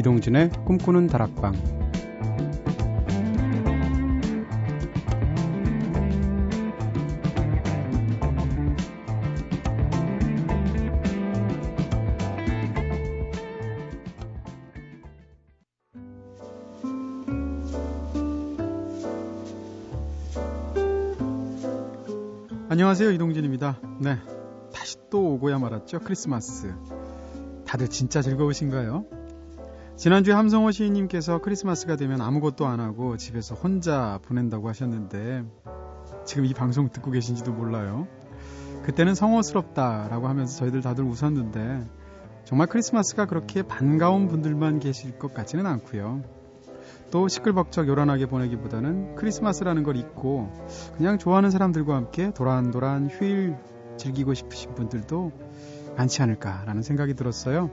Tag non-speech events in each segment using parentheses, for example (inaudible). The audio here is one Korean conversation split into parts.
이동진의 꿈꾸는 다락방. 안녕하세요. 이동진입니다. 네. 다시 또 오고야 말았죠. 크리스마스. 다들 진짜 즐거우신가요? 지난주에 함성호 시인님께서 크리스마스가 되면 아무것도 안 하고 집에서 혼자 보낸다고 하셨는데 지금 이 방송 듣고 계신지도 몰라요. 그때는 성호스럽다라고 하면서 저희들 다들 웃었는데 정말 크리스마스가 그렇게 반가운 분들만 계실 것 같지는 않고요. 또 시끌벅적 요란하게 보내기보다는 크리스마스라는 걸 잊고 그냥 좋아하는 사람들과 함께 도란도란 휴일 즐기고 싶으신 분들도 많지 않을까라는 생각이 들었어요.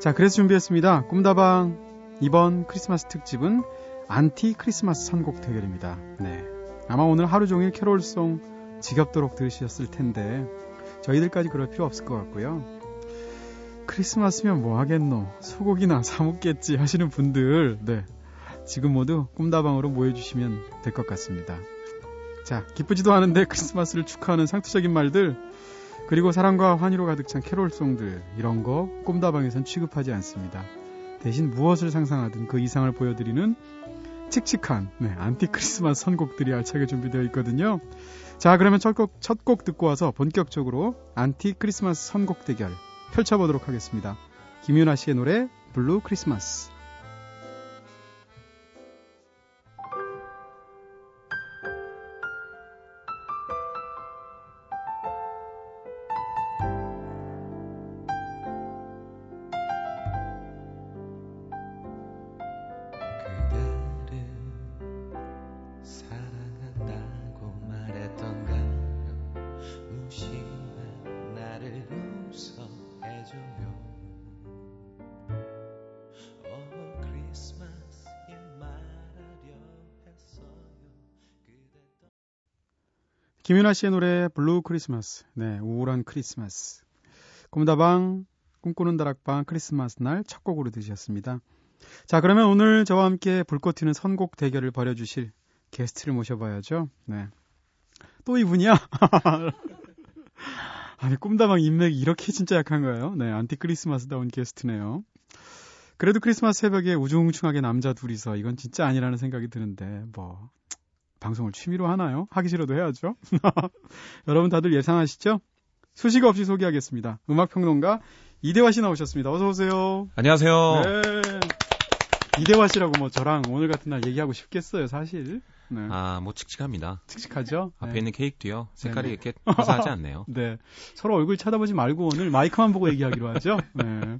자, 그래서 준비했습니다. 꿈다방 이번 크리스마스 특집은 안티 크리스마스 선곡 대결입니다. 네. 아마 오늘 하루 종일 캐롤송 지겹도록 들으셨을 텐데 저희들까지 그럴 필요 없을 것 같고요. 크리스마스면 뭐 하겠노? 소고기나 (laughs) 사 먹겠지 하시는 분들, 네. 지금 모두 꿈다방으로 모여주시면 될 것 같습니다. 자, 기쁘지도 않은데 크리스마스를 축하하는 상투적인 말들, 그리고 사랑과 환희로 가득 찬 캐롤송들, 이런 거 꿈다방에선 취급하지 않습니다. 대신 무엇을 상상하든 그 이상을 보여드리는 칙칙한, 네, 안티 크리스마스 선곡들이 알차게 준비되어 있거든요. 자, 그러면 첫 곡, 첫 곡 듣고 와서 본격적으로 안티 크리스마스 선곡 대결 펼쳐보도록 하겠습니다. 김윤아 씨의 노래, Blue Christmas. 김윤아 씨의 노래 Blue Christmas. 네, 우울한 크리스마스. 꿈다방 꿈꾸는 다락방 크리스마스 날 첫 곡으로 들으셨습니다. 자, 그러면 오늘 저와 함께 불꽃 튀는 선곡 대결을 벌여주실 게스트를 모셔봐야죠. 네. 또 이분이야? (laughs) 아니, 꿈다방 인맥이 이렇게 진짜 약한 거예요? 네, 안티 크리스마스다운 게스트네요. 그래도 크리스마스 새벽에 우중충하게 남자 둘이서 이건 진짜 아니라는 생각이 드는데, 뭐, 방송을 취미로 하나요? 하기 싫어도 해야죠. (laughs) 여러분 다들 예상하시죠? 수식 없이 소개하겠습니다. 음악평론가 이대화 씨 나오셨습니다. 어서 오세요. 안녕하세요. 네. 이대화 씨라고 뭐 저랑 오늘 같은 날 얘기하고 싶겠어요, 사실. 네. 아, 뭐 칙칙합니다. 칙칙하죠? 앞에 네. 있는 케이크도요. 색깔이 네네. 이렇게 화사하지 않네요. (laughs) 네. 서로 얼굴 쳐다보지 말고 오늘 마이크만 보고 얘기하기로 하죠. 네.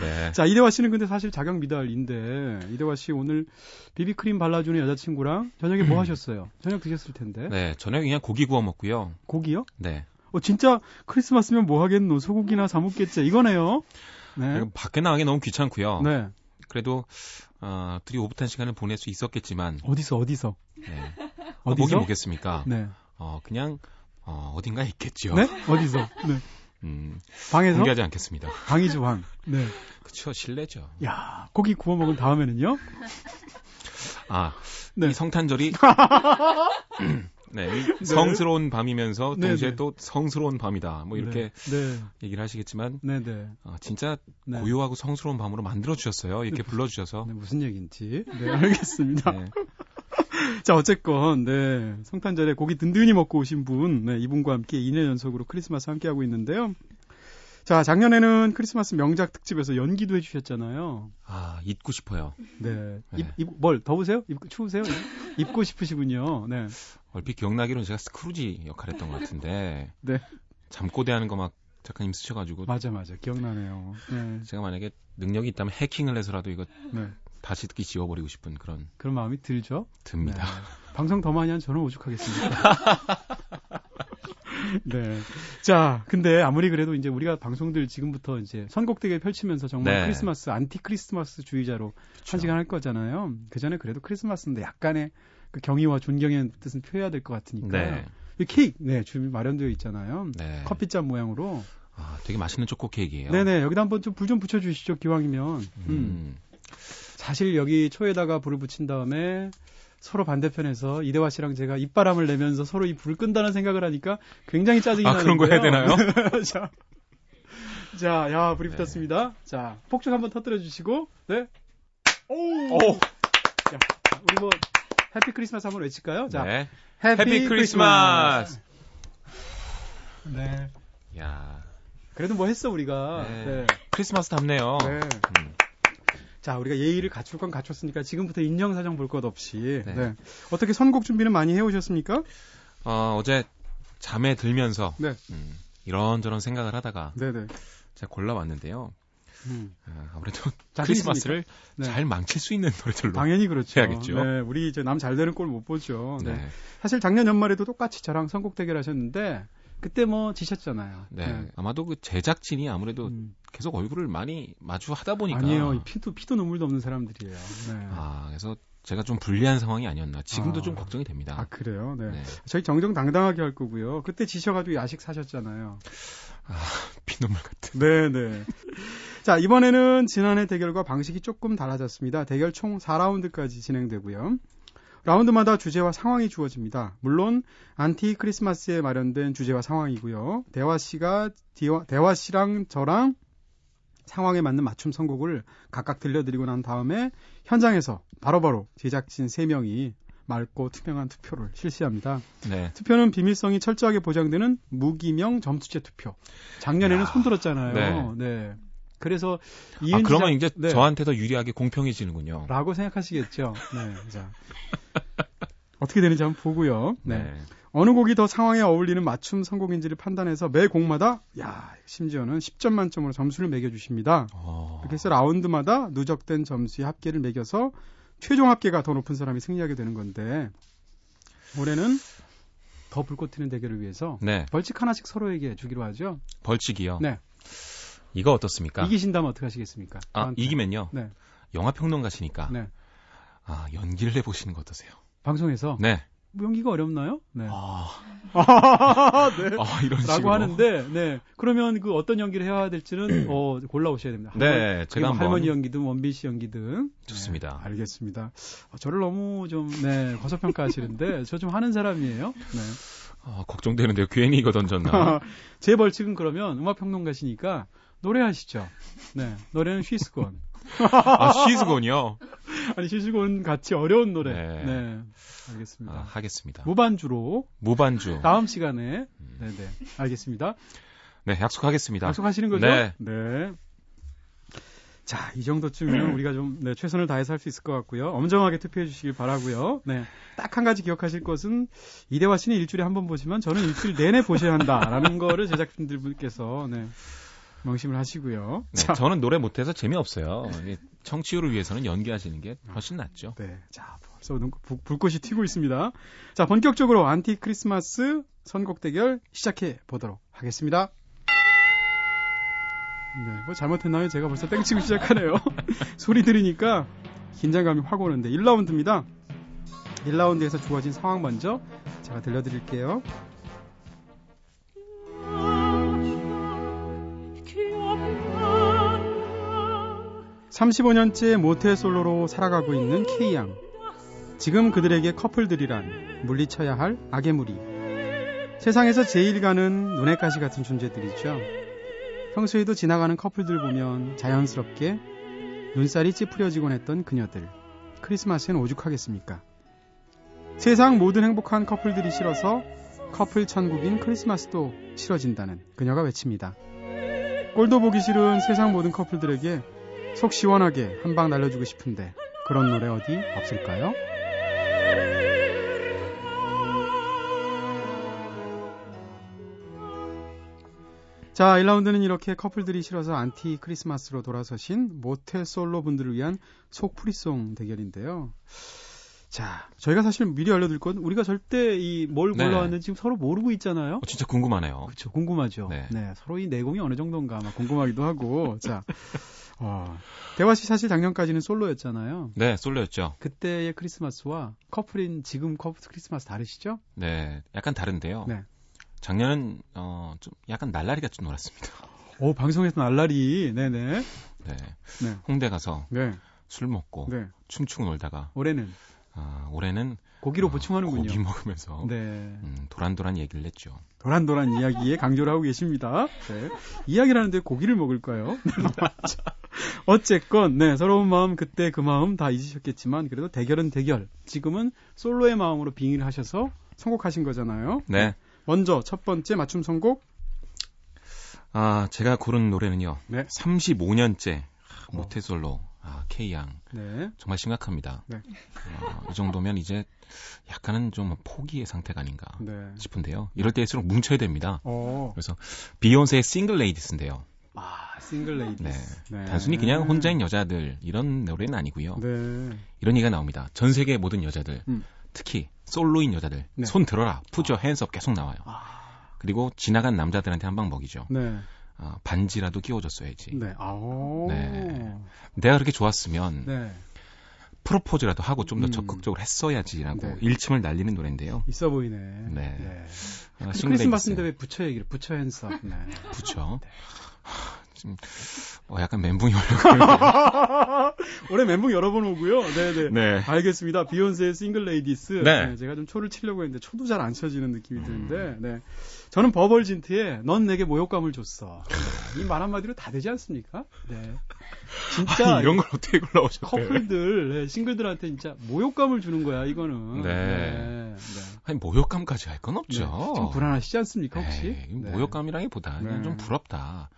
네. 자, 이대화 씨는 근데 사실 자격 미달인데 이대화 씨 오늘 비비크림 발라주는 여자친구랑 저녁에 뭐 하셨어요? 저녁 드셨을 텐데. 네, 저녁에 그냥 고기 구워 먹고요. 고기요? 네. 어, 진짜 크리스마스면 뭐 하겠노? 소고기나 사 먹겠지. 이거네요. 네. 밖에 나가기 너무 귀찮고요. 네. 그래도 어, 둘이 오붓한 시간을 보낼 수 있었겠지만 어디서 어디서? 네. 어, 어디서? 목이 뭐겠습니까? 네. 어, 그냥 어, 어딘가에 있겠죠. 네? 어디서? 네. 음, 방에서 공개하지 않겠습니다. 방이죠, 방. 네. 그쵸, 실내죠. 야, 고기 구워 먹은 다음에는요? 아, 네. 이 성탄절이 (laughs) 네, 네, 성스러운 밤이면서 네, 동시에 네. 또 성스러운 밤이다. 뭐 이렇게 네. 네. 얘기를 하시겠지만 어, 진짜 고요하고 성스러운 밤으로 만들어 주셨어요. 이렇게 불러 주셔서 무슨 얘기인지 네, 알겠습니다. (laughs) 자, 어쨌건, 네. 성탄절에 고기 든든히 먹고 오신 분, 네, 이분과 함께 2년 연속으로 크리스마스 함께하고 있는데요. 자, 작년에는 크리스마스 명작 특집에서 연기도 해주셨잖아요. 아, 잊고 싶어요. 네. 네. 입, 입, 뭘, 더우세요? 입, 추우세요? 입고 싶으시군요. 네. 얼핏 기억나기로는 제가 스크루지 역할 했던 것 같은데. 네. 잠꼬대 하는 거 막 작가님 쓰셔가지고. 맞아, 맞아. 기억나네요. 네. 제가 만약에 능력이 있다면 해킹을 해서라도 이거 네. 다시 듣기 지워버리고 싶은 그런. 그런 마음이 들죠? 듭니다. 네. 방송 더 많이 한 저는 오죽하겠습니다. (laughs) 네. 자, 근데 아무리 그래도 이제 우리가 방송들 지금부터 이제 선곡 대결 펼치면서 정말 네. 크리스마스 안티 크리스마스 주의자로 그쵸. 한 시간 할 거잖아요. 그 전에 그래도 크리스마스인데 약간의 그 경의와 존경의 뜻은 표해야 될 것 같으니까. 네. 이 케이크, 네, 준비 마련되어 있잖아요. 네. 커피잔 모양으로. 아, 되게 맛있는 초코 케이크예요. 네네. 여기다 한번 좀 불좀 붙여주시죠. 기왕이면. 음. 음. 사실 여기 초에다가 불을 붙인 다음에 서로 반대편에서 이대화 씨랑 제가 입바람을 내면서 서로 이 불을 끈다는 생각을 하니까 굉장히 짜증이 아, 나는데요. 그런 거 해야 되나요? (laughs) 자, 자, 야 불이 네. 붙었습니다. 자, 폭죽 한번 터뜨려 주시고, 네. 오. 오. 자, 우리 뭐 해피 크리스마스 한번 외칠까요? 자, 네. 해피, 해피 크리스마스. 네. 야. 그래도 뭐 했어 우리가. 네. 네. 크리스마스 답네요. 네. 음. 자, 우리가 예의를 갖출 건 갖췄으니까 지금부터 인정사정 볼 것 없이. 네. 네. 어떻게 선곡 준비는 많이 해오셨습니까? 어, 어제 잠에 들면서 네. 음, 이런저런 생각을 하다가 네네. 제가 골라왔는데요. 음. 아, 아무래도 (laughs) 크리스마스를 네. 잘 망칠 수 있는 노래들로 당연히 그렇죠. 해야겠죠. 네, 우리 이제 남 잘 되는 꼴 못 보죠. 네. 네. 사실 작년 연말에도 똑같이 저랑 선곡 대결하셨는데 그때 뭐 지셨잖아요. 네. 네. 아마도 그 제작진이 아무래도 음. 계속 얼굴을 많이 마주하다 보니까 아니에요. 피도 피도 눈물도 없는 사람들이에요. 네. 아, 그래서 제가 좀 불리한 상황이 아니었나. 지금도 아, 좀 걱정이 됩니다. 아, 그래요? 네. 네. 저희 정정당당하게 할 거고요. 그때 지셔가지고 야식 사셨잖아요. 아, (laughs) 피눈물 같은. 네네. 자, 이번에는 지난해 대결과 방식이 조금 달라졌습니다. 대결 총 4라운드까지 진행되고요. 라운드마다 주제와 상황이 주어집니다. 물론 안티 크리스마스에 마련된 주제와 상황이고요. 대화 씨가 대화 씨랑 저랑 상황에 맞는 맞춤 선곡을 각각 들려드리고 난 다음에 현장에서 바로바로 바로 제작진 3명이 맑고 투명한 투표를 실시합니다. 네. 투표는 비밀성이 철저하게 보장되는 무기명 점수제 투표. 작년에는 야, 손 들었잖아요. 네. 네. 그래서 아, 그러면 이제 네. 저한테 더 유리하게 공평해지는군요. 라고 생각하시겠죠. 네. 자. (laughs) 어떻게 되는지 한번 보고요. 네. 네. 어느 곡이 더 상황에 어울리는 맞춤 선곡인지를 판단해서 매 곡마다 야 심지어는 10점 만점으로 점수를 매겨주십니다. 어... 이렇게 해서 라운드마다 누적된 점수의 합계를 매겨서 최종 합계가 더 높은 사람이 승리하게 되는 건데 올해는 더 불꽃 튀는 대결을 위해서 네. 벌칙 하나씩 서로에게 주기로 하죠. 벌칙이요? 네. 이거 어떻습니까? 이기신다면 어떻게 하시겠습니까? 아, 저한테. 이기면요? 네. 영화 평론가시니까 네. 아, 연기를 해 보시는 거 어떠세요? 방송에서? 네. 뭐 연기가 어렵나요? 네. 아, (laughs) 네. 아 이런 식으로. 라고 하는데, 네. 그러면 그 어떤 연기를 해야 될지는, (clears throat) 어, 골라오셔야 됩니다. 네. 제가 뭐 할머니 연기든 원빈 씨 연기든. 좋습니다. 네, 알겠습니다. 어, 저를 너무 좀, 네, 거서평가하시는데, (laughs) 저 좀 하는 사람이에요. 네. 아, 걱정되는데요. 괜히 이거 던졌나. (laughs) 제 벌칙은 그러면 음악평론가시니까 노래하시죠. 네. 노래는 쉬스곤. (laughs) 아, 쉬스곤이요? 아니, 쉬스곤 같이 어려운 노래. 네. 네. 알겠습니다. 아, 하겠습니다. 무반주로. 무반주. 다음 시간에. 음. 네네. 알겠습니다. 네, 약속하겠습니다. 약속하시는 거죠? 네. 네. 자, 이 정도쯤이면 우리가 좀 네, 최선을 다해서 할 수 있을 것 같고요. 엄정하게 투표해 주시길 바라고요. 네. 딱 한 가지 기억하실 것은 이대화 씨는 일주일에 한 번 보시면 저는 일주일 내내 보셔야 한다라는 거를 제작진들분께서 네. 명심을 하시고요. 네, 자. 저는 노래 못해서 재미없어요. 청취율을 위해서는 연기하시는 게 훨씬 낫죠. 네. 자, 벌써 불꽃이 튀고 있습니다. 자, 본격적으로 안티 크리스마스 선곡 대결 시작해 보도록 하겠습니다. 네, 뭐 잘못했나요? 제가 벌써 땡치고 시작하네요. (laughs) 소리 들으니까 긴장감이 확 오는데 1라운드입니다. 1라운드에서 주어진 상황 먼저 제가 들려드릴게요. 35년째 모태 솔로로 살아가고 있는 K양. 지금 그들에게 커플들이란 물리쳐야 할 악의 무리. 세상에서 제일 가는 눈의 가시 같은 존재들이죠. 평소에도 지나가는 커플들 보면 자연스럽게 눈살이 찌푸려지곤 했던 그녀들. 크리스마스엔 오죽하겠습니까? 세상 모든 행복한 커플들이 싫어서 커플 천국인 크리스마스도 싫어진다는 그녀가 외칩니다. 꼴도 보기 싫은 세상 모든 커플들에게 속 시원하게 한 방 날려주고 싶은데 그런 노래 어디 없을까요? 자, 1라운드는 이렇게 커플들이 싫어서 안티 크리스마스로 돌아서신 모태 솔로 분들을 위한 속풀이송 대결인데요. 자, 저희가 사실 미리 알려드릴 건 우리가 절대 이 뭘 네. 골라왔는지 지금 서로 모르고 있잖아요. 어, 진짜 궁금하네요. 그렇죠, 궁금하죠. 네. 네. 서로 이 내공이 어느 정도인가 막 궁금하기도 하고. 자, 어, 대화 씨 사실 작년까지는 솔로였잖아요. 네, 솔로였죠. 그때의 크리스마스와 커플인 지금 커플 크리스마스 다르시죠? 네, 약간 다른데요. 네. 작년은 어, 좀 약간 날라리 같이 놀았습니다. 오, 방송에서 날라리. 네네. 네. 네. 홍대 가서 네. 술 먹고 네. 춤추고 놀다가 올해는 아, 올해는 고기로 어, 보충하는군요. 고기 먹으면서 네. 음, 도란도란 얘기를 했죠. 도란도란 이야기에 강조를 하고 계십니다. 네. 이야기를 하는데 고기를 먹을까요? (laughs) 어쨌건 네 서러운 마음 그때 그 마음 다 잊으셨겠지만 그래도 대결은 대결. 지금은 솔로의 마음으로 빙의를 하셔서 선곡하신 거잖아요. 네. 먼저 첫 번째 맞춤 선곡. 아 제가 고른 노래는요. 네. 35년째 모태솔로 아, K양. 네. 정말 심각합니다. 네. 어, 이 정도면 이제 약간은 좀 포기의 상태가 아닌가 네. 싶은데요. 이럴 때일수록 뭉쳐야 됩니다. 오. 어. 그래서 비욘세의 Single Ladies인데요. 아, Single Ladies. 네. 네. 단순히 그냥 혼자인 여자들 이런 노래는 아니고요. 네. 이런 얘기가 나옵니다. 전 세계 모든 여자들, 음. 특히 솔로인 여자들 네. 손 들어라, 푸죠, 아. hands up 계속 나와요. 아. 그리고 지나간 남자들한테 한 방 먹이죠. 네. 어, 반지라도 끼워줬어야지. 네. 네. 내가 그렇게 좋았으면 네. 프로포즈라도 하고 좀더 음. 적극적으로 했어야지라고 네. 일침을 날리는 노래인데요. 있어 보이네. 네. 네. 아, 크리스마스인데 왜 부처 얘기를 부처 hands up. 네. 부처. 네. 지금 어, 약간 멘붕이 오려고. (laughs) 올해 멘붕 여러 번 오고요. 네네. 네. 알겠습니다. 비욘세의 Single Ladies. 네. 네. 제가 좀 초를 치려고 했는데 초도 잘 안 쳐지는 느낌이 드는데. 음. 네. 저는 버벌진트에 넌 내게 모욕감을 줬어. 이 말 한마디로 다 되지 않습니까? 네. 진짜. 아니, 이런 걸 어떻게 골라오셨어요? 커플들, 네, 싱글들한테 진짜 모욕감을 주는 거야, 이거는. 네. 네. 네. 아니, 모욕감까지 할 건 없죠. 네. 좀 불안하시지 않습니까, 혹시? 네. 모욕감이라기보다 그냥 좀 부럽다.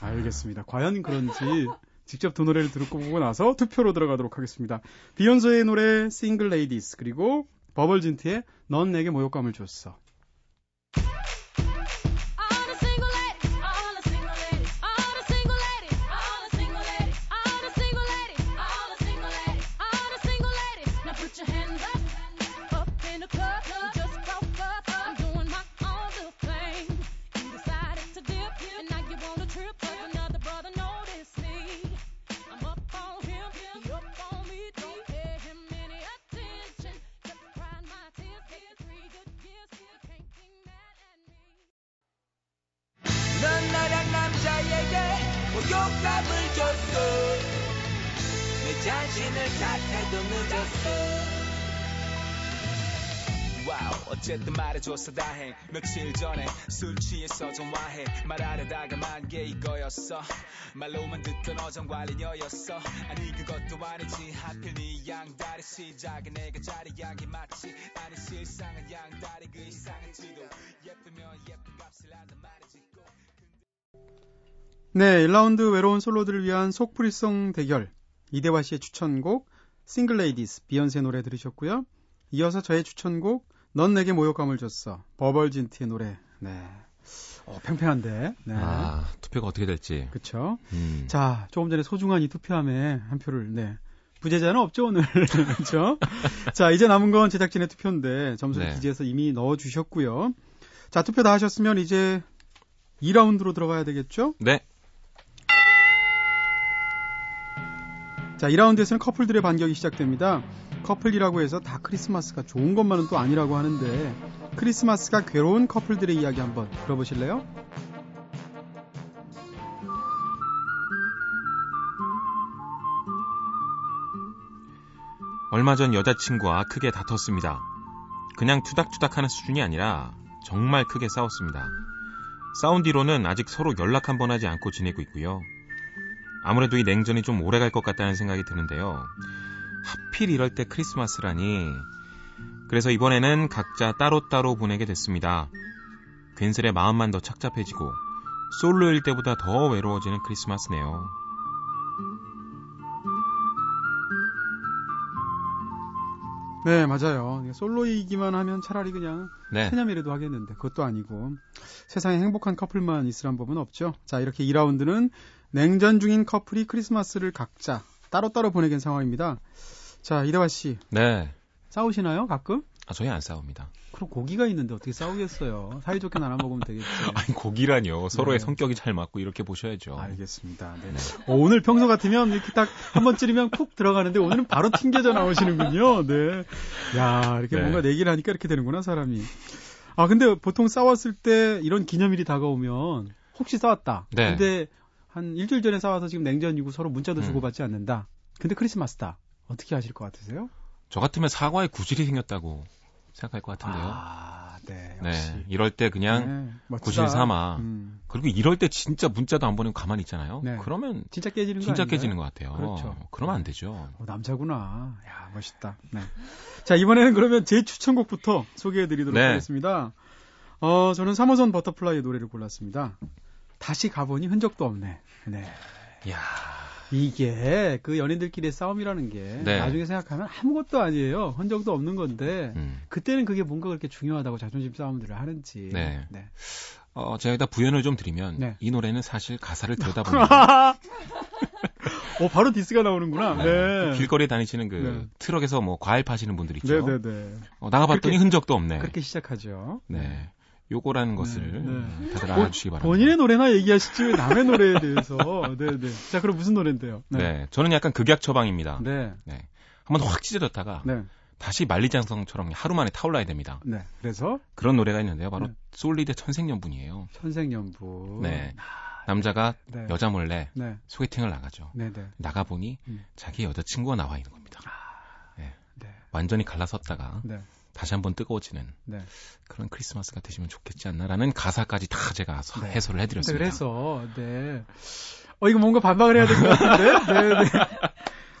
알겠습니다. 과연 그런지 직접 두 노래를 듣고 보고 나서 투표로 들어가도록 하겠습니다. 비욘세의 노래 Single Ladies 그리고 버벌진트의 넌 내게 모욕감을 줬어. 어쨌든 말해줘서 다행. 며칠 전에 술 취해서 전화해. 말하려다가 만 게 이거였어. 말로만 듣던 어정관리녀였어. 아니 그것도 아니지. 하필 네 양다리 시작에 내가 자리하기 맞지 아니 실상은 양다리 그 이상은지도 예쁘면 예쁜 값을 한단 말이지 꼭 네, 1라운드 외로운 솔로들을 위한 속풀이송 대결. 이대화 씨의 추천곡 Single Ladies 비욘세 노래 들으셨고요. 이어서 저의 추천곡 넌 내게 모욕감을 줬어. 버벌진트의 노래. 네. 어, 팽팽한데. 네. 아, 투표가 어떻게 될지. 그렇죠. 음. 자, 조금 전에 소중한 이 투표함에 한 표를 네. 부재자는 없죠, 오늘. (laughs) 그렇죠? 자, 이제 남은 건 제작진의 투표인데 점수를 네. 기재해서 이미 넣어 주셨고요. 자, 투표 다 하셨으면 이제 2라운드로 들어가야 되겠죠? 네. 자, 2라운드에서는 커플들의 반격이 시작됩니다. 커플이라고 해서 다 크리스마스가 좋은 것만은 또 아니라고 하는데 크리스마스가 괴로운 커플들의 이야기 한번 들어보실래요? 얼마 전 여자친구와 크게 다퉜습니다. 그냥 투닥투닥 하는 수준이 아니라 정말 크게 싸웠습니다. 싸운 뒤로는 아직 서로 연락 한 번 하지 않고 지내고 있고요. 아무래도 이 냉전이 좀 오래 갈 것 같다는 생각이 드는데요. 하필 이럴 때 크리스마스라니. 그래서 이번에는 각자 따로따로 보내게 됐습니다. 괜스레 마음만 더 착잡해지고 솔로일 때보다 더 외로워지는 크리스마스네요. 네, 맞아요. 솔로이기만 하면 차라리 그냥 네. 체념이라도 하겠는데 그것도 아니고 세상에 행복한 커플만 있으란 법은 없죠. 자, 이렇게 2라운드는 냉전 중인 커플이 크리스마스를 각자 따로따로 보내긴 상황입니다. 자, 이대화 씨. 네. 싸우시나요, 가끔? 아, 저희 안 싸웁니다. 그럼 고기가 있는데 어떻게 싸우겠어요? 사이좋게 나눠 먹으면 되겠죠. (laughs) 아니, 고기라뇨. 서로의 네. 성격이 잘 맞고 이렇게 보셔야죠. 알겠습니다. 네. 네. 어, 오늘 평소 같으면 이렇게 딱 한 번 찌르면 푹 들어가는데 오늘은 바로 튕겨져 나오시는군요. 네. 야, 이렇게 네. 뭔가 내기를 하니까 이렇게 되는구나, 사람이. 아 근데 보통 싸웠을 때 이런 기념일이 다가오면 혹시 싸웠다. 네. 근데 한 일주일 전에 싸워서 지금 냉전이고 서로 문자도 음. 주고받지 않는다. 근데 크리스마스다. 어떻게 하실 것 같으세요? 저 같으면 사과에 구질이 생겼다고 생각할 것 같은데요. 아, 네, 네 역시. 네, 이럴 때 그냥 네, 구실 삼아. 음. 그리고 이럴 때 진짜 문자도 안 보내고 가만히 있잖아요. 네. 그러면 진짜 깨지는 거 진짜 깨지는 것 같아요. 그렇죠. 그러면 안 되죠. 어, 남자구나. 야, 멋있다. 네. 자, 이번에는 그러면 제 추천곡부터 소개해 드리도록 네. 하겠습니다. 어, 저는 3호선 버터플라이의 노래를 골랐습니다. 다시 가보니 흔적도 없네. 네. 야 이게 그 연인들끼리의 싸움이라는 게 네. 나중에 생각하면 아무것도 아니에요. 흔적도 없는 건데 음. 그때는 그게 뭔가 그렇게 중요하다고 자존심 싸움들을 하는지. 네. 네. 어, 제가 여기다 부연을 좀 드리면 네. 이 노래는 사실 가사를 들여다보면 (laughs) 어, 바로 diss가 나오는구나. 네. 네. 그 길거리에 다니시는 그 네. 트럭에서 뭐 과일 파시는 분들 있죠. 네, 네, 네. 어, 나가봤더니 그렇게, 흔적도 없네. 그렇게 시작하죠. 네. 요거라는 것을 네, 네. 음, 다들 알아주시기 바랍니다. 본인의 노래나 얘기하시지 왜 남의 노래에 대해서. (laughs) 네, 네. 자, 그럼 무슨 노래인데요? 네. 네 저는 약간 극약 처방입니다. 네. 네. 한번 확 찢어졌다가 네. 다시 만리장성처럼 하루 만에 타올라야 됩니다. 네. 그래서 그런 노래가 있는데요. 바로 네. 솔리드 천생연분이에요. 천생연분. 네. 남자가 네. 여자 몰래 네. 소개팅을 나가죠. 네, 네. 나가 보니 음. 자기 여자친구가 나와 있는 겁니다. 아, 네. 네. 완전히 갈라섰다가 네. 다시 한번 뜨거워지는 네. 그런 크리스마스가 되시면 좋겠지 않나라는 가사까지 다 제가 네. 해설을 해드렸습니다. 그래서 네. 어 이거 뭔가 반박을 해야 될 것 같은데. 네, 네.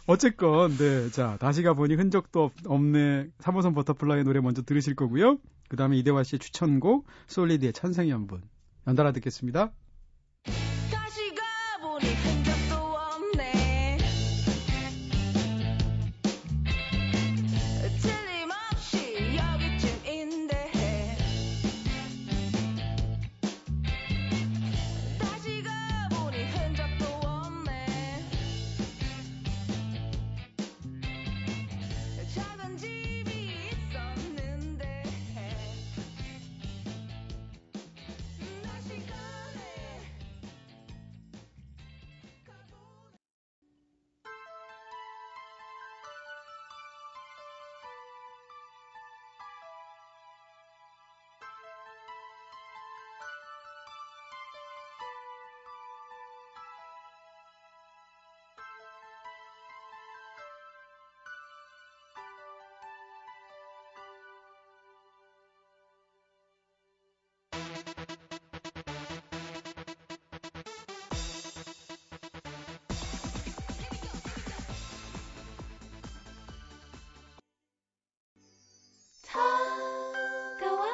어쨌건 네. 자, 다시 가 보니 흔적도 없네. 3호선 버터플라이 노래 먼저 들으실 거고요. 그다음에 이대화 씨의 추천곡 솔리드의 천생연분 연달아 듣겠습니다.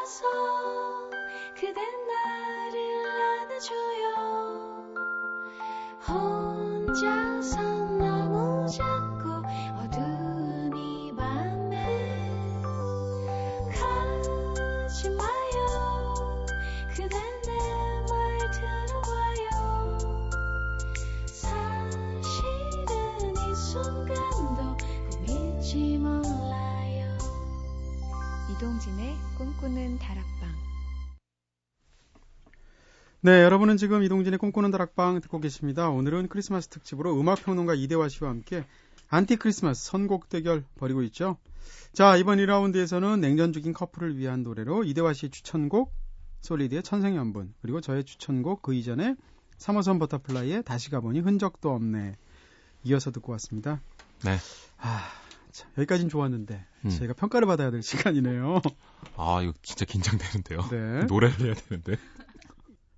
이동진의 네, 여러분은 지금 이동진의 꿈꾸는 다락방 듣고 계십니다. 오늘은 크리스마스 특집으로 음악평론가 이대화 씨와 함께 안티 크리스마스 선곡 대결 벌이고 있죠. 자, 이번 2라운드에서는 냉전 중인 커플을 위한 노래로 이대화 씨의 추천곡 솔리드의 천생연분 그리고 저의 추천곡 그 이전에 3호선 버터플라이의 다시 가보니 흔적도 없네 이어서 듣고 왔습니다. 네. 아, 자, 여기까지는 좋았는데 음. 저희가 평가를 받아야 될 시간이네요. 아 이거 진짜 긴장되는데요. 네. 노래를 해야 되는데.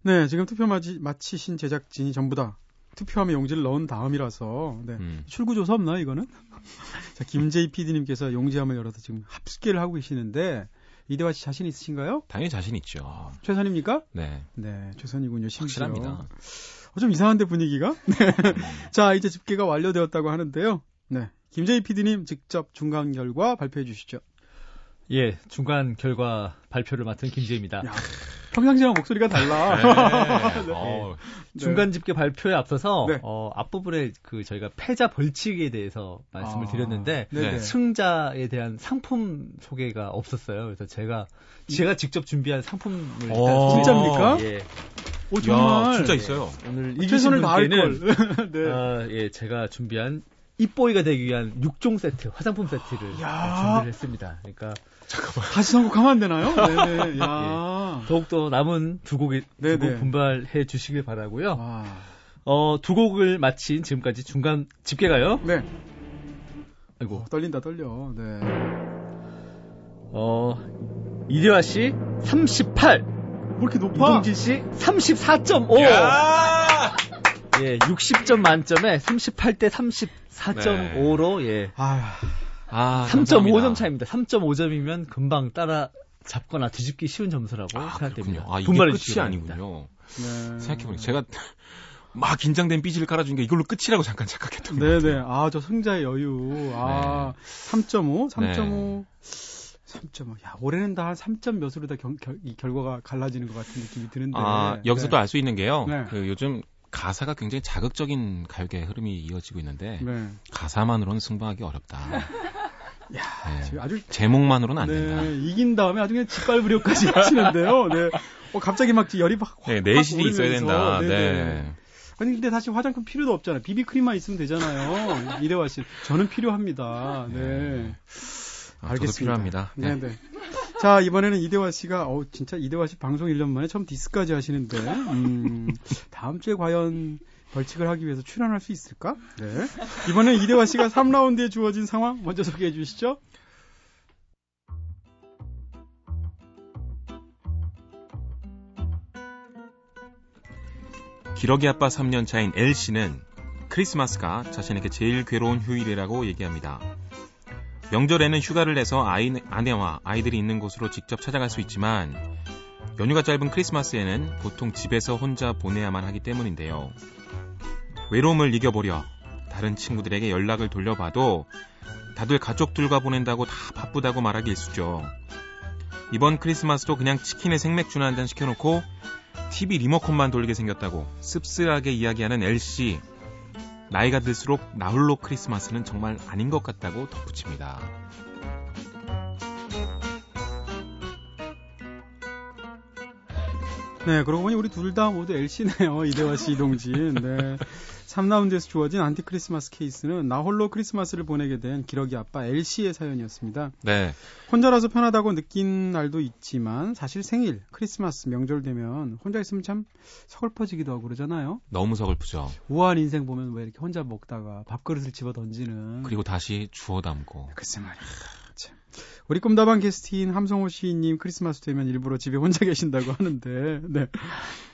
네, 지금 투표 마치, 마치신 제작진이 전부 다 투표함에 용지를 넣은 다음이라서 네. 음. 출구 조사 없나 이거는? (laughs) 자, 김재희 PD님께서 용지함을 열어서 지금 합숙계를 하고 계시는데 이대화 씨 자신 있으신가요? 당연히 자신 있죠. 최선입니까? 네. 네, 최선이군요. 심지어. 확실합니다. 어, 좀 이상한데 분위기가? (laughs) 네. 음. 자, 이제 집계가 완료되었다고 하는데요. 네. 김재희 PD님 직접 중간 결과 발표해 주시죠. 예, 중간 결과 발표를 맡은 김재희입니다. 야, 평상시랑 목소리가 달라. 네. (laughs) 네. 어, 중간 집계 발표에 앞서서 네. 어, 앞부분에 그 저희가 패자 벌칙에 대해서 말씀을 아, 드렸는데 네. 승자에 대한 상품 소개가 없었어요. 그래서 제가 제가 직접 준비한 상품을 일단 어, 진짜입니까? 예. 오 정말 야, 진짜 있어요. 예, 오늘 이기신 분께는 (laughs) 네. 아, 예, 제가 준비한 입보이가 되기 위한 6종 세트, 화장품 세트를 준비를 했습니다. 그러니까 잠깐만. 다시 선곡하면 안 되나요? 네네. (laughs) 야. 예. 더욱더 남은 두 곡이 두 곡 분발해 주시길 바라고요. 와. 어, 두 곡을 마친 지금까지 중간 집계가요. 네. 아이고. 어, 떨린다 떨려. 네. 어, 이대화 씨 38. 뭐 이렇게 높아? 이동진 씨 34.5. 예, 60점 만점에 38대 34.5로 네. 예. 아, 아 3.5점 차입니다. 3.5점이면 금방 따라 잡거나 뒤집기 쉬운 점수라고 아, 생각됩니다. 아, 이게 끝이 아니군요. 네. 생각해보니 제가 (laughs) 막 긴장된 삐지를 깔아준 게 이걸로 끝이라고 잠깐 착각했던 거예요. 네네. 아, 저 승자의 여유. 아, 네. 3.5? 3.5. 네. 3.5. 야, 올해는 다 한 3점 몇으로 다 경, 결, 이 결과가 갈라지는 것 같은 느낌이 드는데. 아, 여기서 네. 또알 수 있는 게요. 네. 그 요즘 가사가 굉장히 자극적인 가요계 흐름이 이어지고 있는데 네. 가사만으로는 승부하기 어렵다. (laughs) 야, 네. 아주 제목만으로는 안 네, 된다. 이긴 다음에 아주 그냥 짓밟으려까지 (laughs) 하시는데요. 네. 어, 갑자기 막 열이 막 네, 내실이 있어야 된다. 네. 네. 아니 근데 사실 화장품 필요도 없잖아요. 비비크림만 있으면 되잖아요. 이대화 씨, 저는 필요합니다. 네. 네. 아, 알겠습니다. 필요합니다. 네. 네. 자 이번에는 이대화 씨가 어 진짜 이대화 씨 방송 1년 만에 처음 디스까지 하시는데 음, 다음 주에 과연 벌칙을 하기 위해서 출연할 수 있을까? 네. 이번에 이대화 씨가 3라운드에 주어진 상황 먼저 소개해 주시죠. 기러기 아빠 3년 차인 L 씨는 크리스마스가 자신에게 제일 괴로운 휴일이라고 얘기합니다. 명절에는 휴가를 내서 아이, 아내와 아이들이 있는 곳으로 직접 찾아갈 수 있지만 연휴가 짧은 크리스마스에는 보통 집에서 혼자 보내야만 하기 때문인데요. 외로움을 이겨보려 다른 친구들에게 연락을 돌려봐도 다들 가족들과 보낸다고 다 바쁘다고 말하기 일쑤죠. 이번 크리스마스도 그냥 치킨에 생맥주나 한 잔 시켜놓고 TV 리모컨만 돌리게 생겼다고 씁쓸하게 이야기하는 엘씨. 나이가 들수록 나홀로 크리스마스는 정말 아닌 것 같다고 덧붙입니다. 네, 그러고 보니 우리 둘 다 모두 L씨네요. (laughs) 이대화 씨, 이동진. 네. 3라운드에서 주어진 안티 크리스마스 케이스는 나 홀로 크리스마스를 보내게 된 기러기 아빠 L씨의 사연이었습니다. 네. 혼자라서 편하다고 느낀 날도 있지만 사실 생일, 크리스마스, 명절 되면 혼자 있으면 참 서글퍼지기도 하고 그러잖아요. 너무 서글프죠. 우아한 인생 보면 왜 이렇게 혼자 먹다가 밥그릇을 집어 던지는. 그리고 다시 주워 담고. 글쎄 말이야. 우리 꿈다방 게스트인 함성호 시인님 크리스마스 되면 일부러 집에 혼자 계신다고 하는데, 네.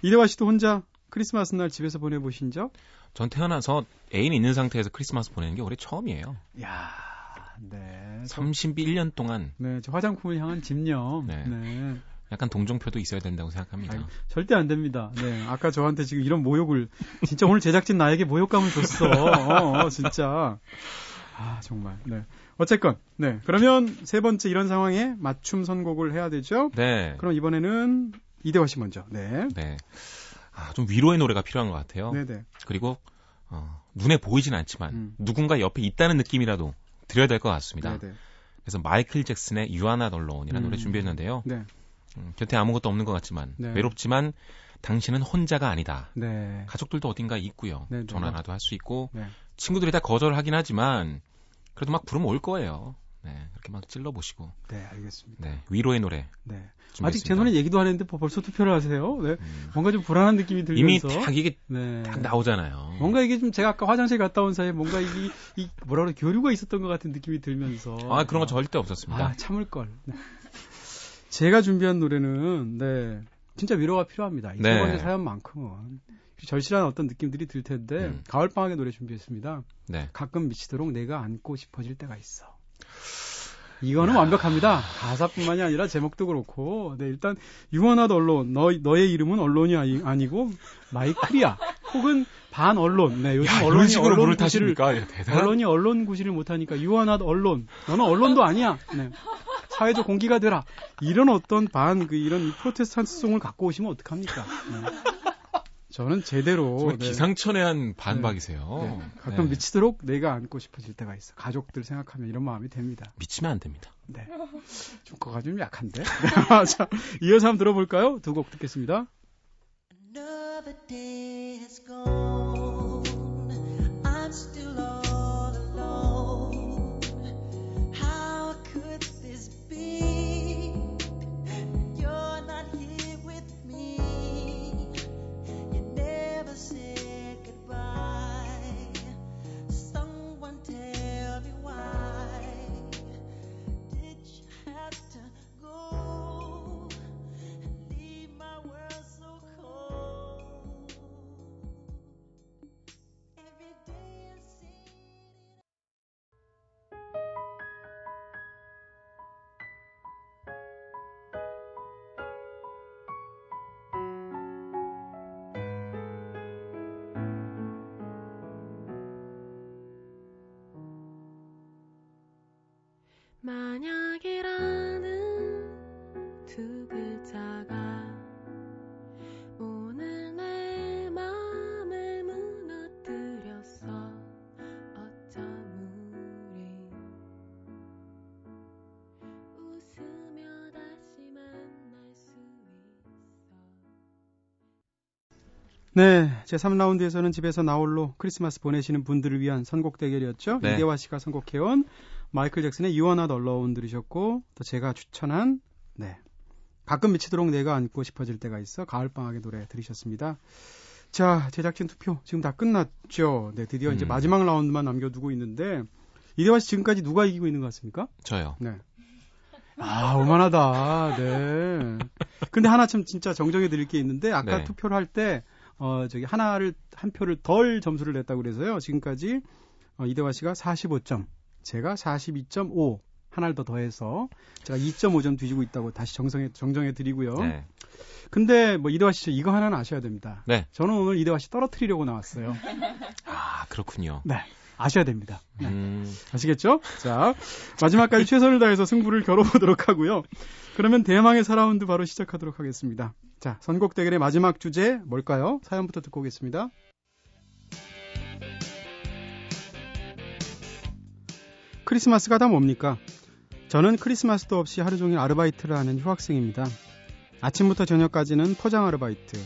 이대화 씨도 혼자 크리스마스 날 집에서 보내보신 적? 전 태어나서 애인 있는 상태에서 크리스마스 보내는 게 올해 처음이에요. 야 네. 31년 동안. 네, 저 화장품을 향한 집념. 네. 네. 약간 동정표도 있어야 된다고 생각합니다. 아니, 절대 안 됩니다. 네. 아까 저한테 지금 이런 모욕을, 진짜 오늘 제작진 나에게 모욕감을 줬어. 어, 어, 진짜. 아, 정말. 네. 어쨌건, 네. 그러면 세 번째 이런 상황에 맞춤 선곡을 해야 되죠? 네. 그럼 이번에는 이대화 씨 먼저. 네. 네. 아, 좀 위로의 노래가 필요한 것 같아요. 네네. 그리고 어, 눈에 보이진 않지만 음. 누군가 옆에 있다는 느낌이라도 드려야 될 것 같습니다. 네네. 그래서 마이클 잭슨의 유아나 덜론이라는 음. 노래 준비했는데요. 네. 음, 곁에 아무것도 없는 것 같지만 네. 외롭지만 당신은 혼자가 아니다. 네. 가족들도 어딘가 있고요. 네네. 전화라도 할 수 있고 네. 친구들이 다 거절하긴 하지만 그래도 막 부르면 올 거예요. 네, 그렇게 막 찔러 보시고. 네, 알겠습니다. 네, 위로의 노래. 네. 아직 제 눈에 얘기도 안 했는데 벌써 투표를 하세요. 네. 음. 뭔가 좀 불안한 느낌이 들면서 이미 딱 이게 네. 딱 나오잖아요. 뭔가 이게 좀 제가 아까 화장실 갔다 온 사이에 뭔가 이게 이 뭐라 그래 교류가 있었던 것 같은 느낌이 들면서 아 그런 거 절대 없었습니다. 아 참을 걸. 네. 제가 준비한 노래는 네 진짜 위로가 필요합니다. 이 네. 세 번째 사연만큼은 절실한 어떤 느낌들이 들 텐데 음. 가을 방학의 노래 준비했습니다. 네. 가끔 미치도록 내가 안고 싶어질 때가 있어. 이거는 야. 완벽합니다. 가사뿐만이 아니라 제목도 그렇고, 네, 일단, 유언한 언론, 너, 너의 이름은 언론이 아니, 아니고, 마이클이야. 혹은 반 언론. 네, 요즘 야, 언론이 언론 구실을, 언론이 언론 구실을 못하니까, 유언한 언론. 너는 언론도 아니야. 네. 사회적 공기가 되라. 이런 어떤 반, 그, 이런 프로테스탄트송을 갖고 오시면 어떡합니까? 네. 저는 제대로 네. 기상천외한 반박이세요. 네. 네. 가끔 네. 미치도록 내가 안고 싶어질 때가 있어. 가족들 생각하면 이런 마음이 됩니다. 미치면 안 됩니다. 네. 좀 거가 좀 약한데. (laughs) 자, 이어서 한번 들어볼까요? 두 곡 듣겠습니다. Another day has gone. 네, 제 3라운드에서는 집에서 나홀로 크리스마스 보내시는 분들을 위한 선곡 대결이었죠. 네. 이대화 씨가 선곡해온 마이클 잭슨의 You Are Not Alone 들으셨고 또 제가 추천한 네 가끔 미치도록 내가 안고 싶어질 때가 있어 가을방학의 노래 들으셨습니다. 자, 제작진 투표 지금 다 끝났죠. 네, 드디어 음. 이제 마지막 라운드만 남겨두고 있는데 이대화 씨 지금까지 누가 이기고 있는 것 같습니까? 저요. 네. 아, 오만하다. 네. 근데 하나 참 진짜 정정해 드릴 게 있는데 아까 네. 투표를 할 때 어, 저기 하나를, 한 표를 덜 점수를 냈다고 그래서요. 지금까지 어, 이대화 씨가 45점, 제가 42.5, 하나를 더 더해서 제가 2.5점 뒤지고 있다고 다시 정성해, 정정해 드리고요. 네. 근데 뭐 이대화 씨 이거 하나는 아셔야 됩니다. 네. 저는 오늘 이대화 씨 떨어뜨리려고 나왔어요. 아, 그렇군요. 네. 아셔야 됩니다. 네. 음... 아시겠죠? 자, 마지막까지 최선을 다해서 승부를 겨뤄보도록 하고요. 그러면 대망의 4라운드 바로 시작하도록 하겠습니다. 자, 선곡 대결의 마지막 주제 뭘까요? 사연부터 듣고 오겠습니다. 크리스마스가 다 뭡니까? 저는 크리스마스도 없이 하루 종일 아르바이트를 하는 휴학생입니다. 아침부터 저녁까지는 포장 아르바이트,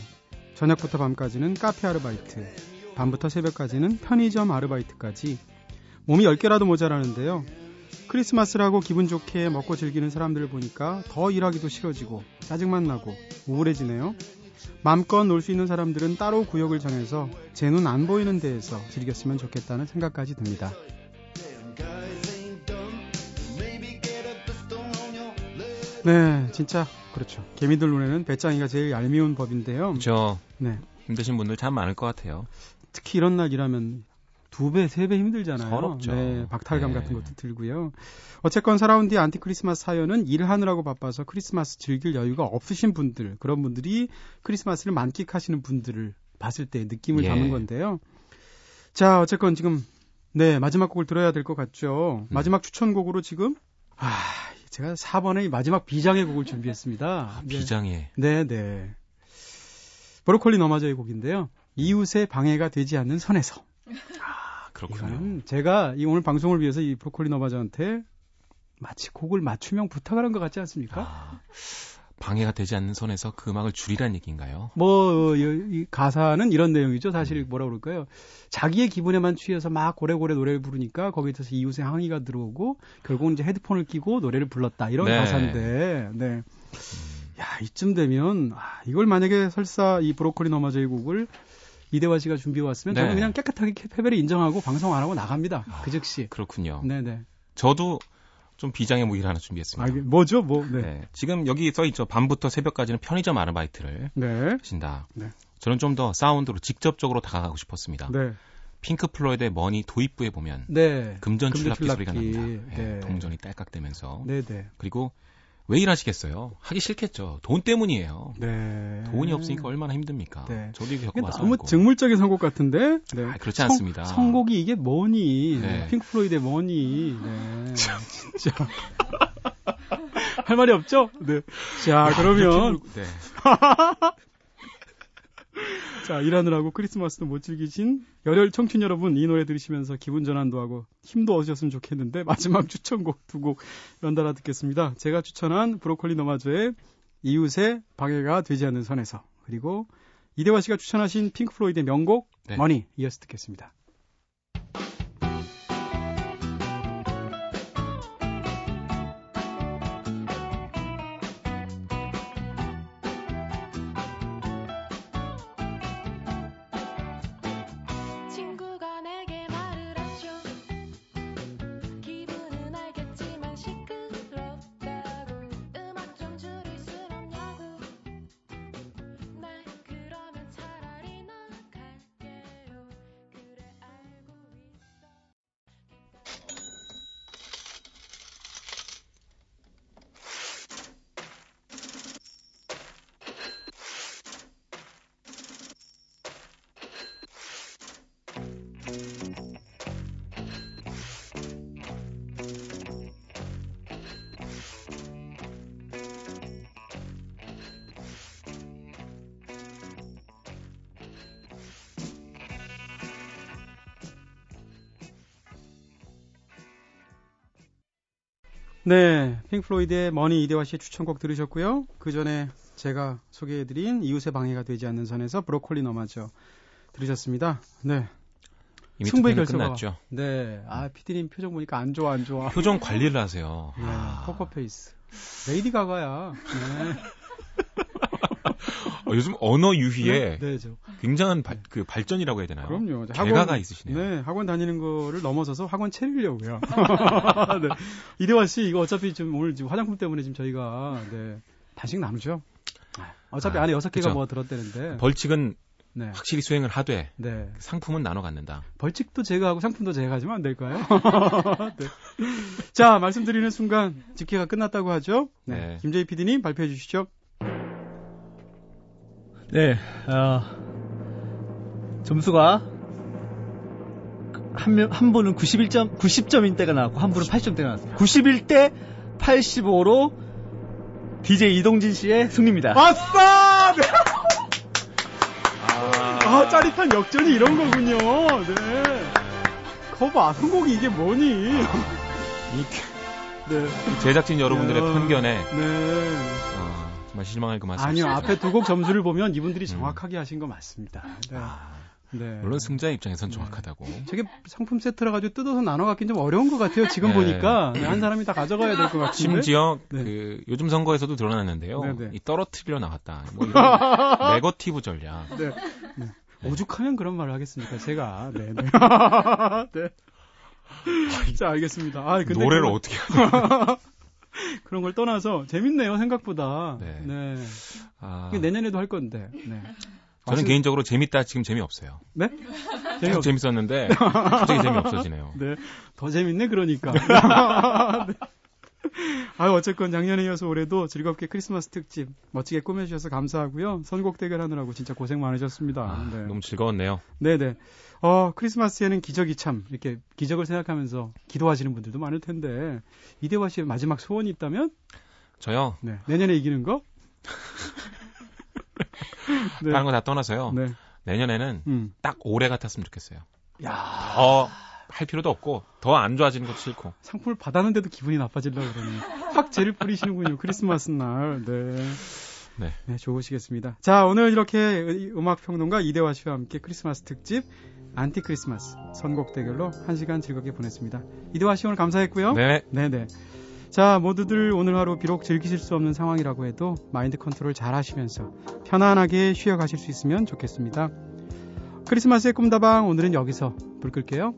저녁부터 밤까지는 카페 아르바이트, 밤부터 새벽까지는 편의점 아르바이트까지 몸이 10개라도 모자라는데요. 크리스마스라고 기분 좋게 먹고 즐기는 사람들을 보니까 더 일하기도 싫어지고 짜증만 나고 우울해지네요. 마음껏 놀 수 있는 사람들은 따로 구역을 정해서 제 눈 안 보이는 데에서 즐겼으면 좋겠다는 생각까지 듭니다. 네, 진짜 그렇죠. 개미들 눈에는 배짱이가 제일 얄미운 법인데요. 그렇죠. 네. 힘드신 분들 참 많을 것 같아요. 특히 이런 날 일하면 두 배, 세 배 힘들잖아요. 서럽죠. 네, 박탈감 네. 같은 것도 들고요. 어쨌건 4라운드 안티 크리스마스 사연은 일하느라고 바빠서 크리스마스 즐길 여유가 없으신 분들, 그런 분들이 크리스마스를 만끽하시는 분들을 봤을 때 느낌을 예. 담은 건데요. 자, 어쨌건 지금 네, 마지막 곡을 들어야 될 것 같죠. 음. 마지막 추천곡으로 지금 아, 제가 4번의 마지막 비장의 곡을 준비했습니다. 아, 비장의. 네, 네. 브로콜리 너마저의 곡인데요. 이웃의 방해가 되지 않는 선에서. 아, 그렇군요. 제가 이 오늘 방송을 위해서 이 브로콜리 너마저한테 마치 곡을 맞춤형 부탁을 한것 같지 않습니까? 아, 방해가 되지 않는 선에서 그 음악을 줄이란 얘기인가요? 뭐, 이 가사는 이런 내용이죠. 사실 음. 뭐라 그럴까요? 자기의 기분에만 취해서 막 고래고래 노래를 부르니까 거기에 있어서 이웃의 항의가 들어오고 결국은 이제 헤드폰을 끼고 노래를 불렀다. 이런 네. 가사인데, 네. 음. 야, 이쯤 되면, 아, 이걸 만약에 설사 이 브로콜리 너마저의 곡을 이대화 씨가 준비해 왔으면 네. 저는 그냥 깨끗하게 패배를 인정하고 방송 안 하고 나갑니다. 아, 그 즉시. 그렇군요. 네네. 저도 좀 비장의 무기를 하나 준비했습니다. 아, 뭐죠? 뭐? 네. 네. 지금 여기 써 있죠. 밤부터 새벽까지는 편의점 아르바이트를 네. 하신다. 네. 저는 좀 더 사운드로 직접적으로 다가가고 싶었습니다. 네. 핑크 플로이드의 Money 도입부에 보면 네. 금전 출납기 소리가 납니다. 네. 네. 동전이 딸깍대면서. 네, 네. 그리고 왜 일하시겠어요? 하기 싫겠죠. 돈 때문이에요. 네. 돈이 없으니까 얼마나 힘듭니까? 네. 저도 이게 겪어봤어요. 너무 직물적인 선곡 같은데? 네. 아, 그렇지 않습니다. 성, 선곡이 이게 뭐니? 네. 핑크플로이드의 뭐니? 네. (laughs) 진짜. (laughs) 할 말이 없죠? 네. 자, 야, 그러면. 네. (laughs) (laughs) 자, 일하느라고 크리스마스도 못 즐기신 열혈 청춘 여러분, 이 노래 들으시면서 기분 전환도 하고 힘도 얻으셨으면 좋겠는데, (laughs) 마지막 추천곡 두 곡 연달아 듣겠습니다. 제가 추천한 브로콜리 너마저의 이웃의 방해가 되지 않는 선에서, 그리고 이대화 씨가 추천하신 핑크 플로이드의 명곡, 네. Money, 이어서 듣겠습니다. 네, 핑크 플로이드의 Money 이대화 씨의 추천곡 들으셨고요. 그 전에 제가 소개해드린 이웃의 방해가 되지 않는 선에서 브로콜리 너마저 들으셨습니다. 네. 승부의 결과가 끝났죠. 네. 아, 피디님 표정 보니까 안 좋아, 안 좋아. 표정 관리를 하세요. 네, 아. 포커페이스. 레이디 가가야. 네. (laughs) 어, 요즘 언어 유희에 네, 네, 굉장한 발, 그 발전이라고 해야 되나요? 그럼요. 개가가 있으시네요. 네, 학원 다니는 거를 넘어서서 학원 차리려고요. (laughs) 네. 이대환 씨, 이거 어차피 좀 오늘 지금 화장품 때문에 지금 저희가 네, 단식 나누죠. 어차피 아, 안에 여섯 개가 뭐 들었대는데. 벌칙은 네. 확실히 수행을 하되 네. 상품은 나눠 갖는다. 벌칙도 제가 하고 상품도 제가 하지면 안 될까요? (laughs) 네. 자 말씀드리는 순간 집계가 끝났다고 하죠. 네. 네. 김재희 PD님 발표해 주시죠. 네, 어, 점수가 한, 명, 한 분은 91점, 90점인 때가 나왔고, 한 분은 80점대가 나왔습니다. 91대 85로 DJ 이동진 씨의 승리입니다. 아싸! 네. 아, 아, 짜릿한 역전이 이런 거군요. 네. 거봐, 선곡이 이게 뭐니? 네. 제작진 여러분들의 야, 편견에 네. 정말 실망할 그 말씀. 아니요, 앞에 두 곡 점수를 보면 이분들이 음. 정확하게 음. 하신 거 맞습니다. 네. 아, 네. 물론 승자 입장에선 네. 정확하다고. 저게 상품 세트라 가지고 뜯어서 나눠 갖긴 좀 어려운 것 같아요. 지금 네. 보니까 네, 한 사람이 다 가져가야 될 것 같은데. 심지어 네. 그 요즘 선거에서도 드러났는데요. 네, 이 떨어뜨리려 나왔다. 뭐 이런 (laughs) 네거티브 전략. 네. 오죽하면 그런 말을 하겠습니까? 제가. 네. 네. (laughs) 네. 자, 알겠습니다. 아, 근데 노래를 그건... 어떻게 하냐. (laughs) (laughs) 그런 걸 떠나서 재밌네요 생각보다. 네. 네. 아... 내년에도 할 건데. 네. 저는 개인적으로 재밌다 지금 재미없어요. 네? 재미 재밌었는데 (laughs) 갑자기 재미없어지네요. 네. 더 재밌네 그러니까. (laughs) 네. (laughs) 아 어쨌건 작년에 이어서 올해도 즐겁게 크리스마스 특집 멋지게 꾸며주셔서 감사하고요. 선곡 대결하느라고 진짜 고생 많으셨습니다. 아, 네. 너무 즐거웠네요. 네네. 어, 크리스마스에는 기적이 참 이렇게 기적을 생각하면서 기도하시는 분들도 많을 텐데 이대화 씨의 마지막 소원이 있다면? 저요? 네. 내년에 이기는 거? 네. (laughs) 다른 거 다 떠나서요. 네. 내년에는 음. 딱 올해 같았으면 좋겠어요. 야. 더 할 필요도 없고 더 안 좋아지는 것도 싫고. 상품을 받았는데도 기분이 나빠지려고 그러네. 확 재를 뿌리시는군요. 크리스마스 날. 네. 네. 네, 좋으시겠습니다. 자, 오늘 이렇게 음악 평론가 이대화 씨와 함께 크리스마스 특집 안티 크리스마스 선곡 대결로 한 시간 즐겁게 보냈습니다. 이대화 씨 오늘 감사했고요. 네. 네네. 자, 모두들 오늘 하루 비록 즐기실 수 없는 상황이라고 해도 마인드 컨트롤 잘 하시면서 편안하게 쉬어 가실 수 있으면 좋겠습니다. 크리스마스의 꿈다방 오늘은 여기서 불 끌게요.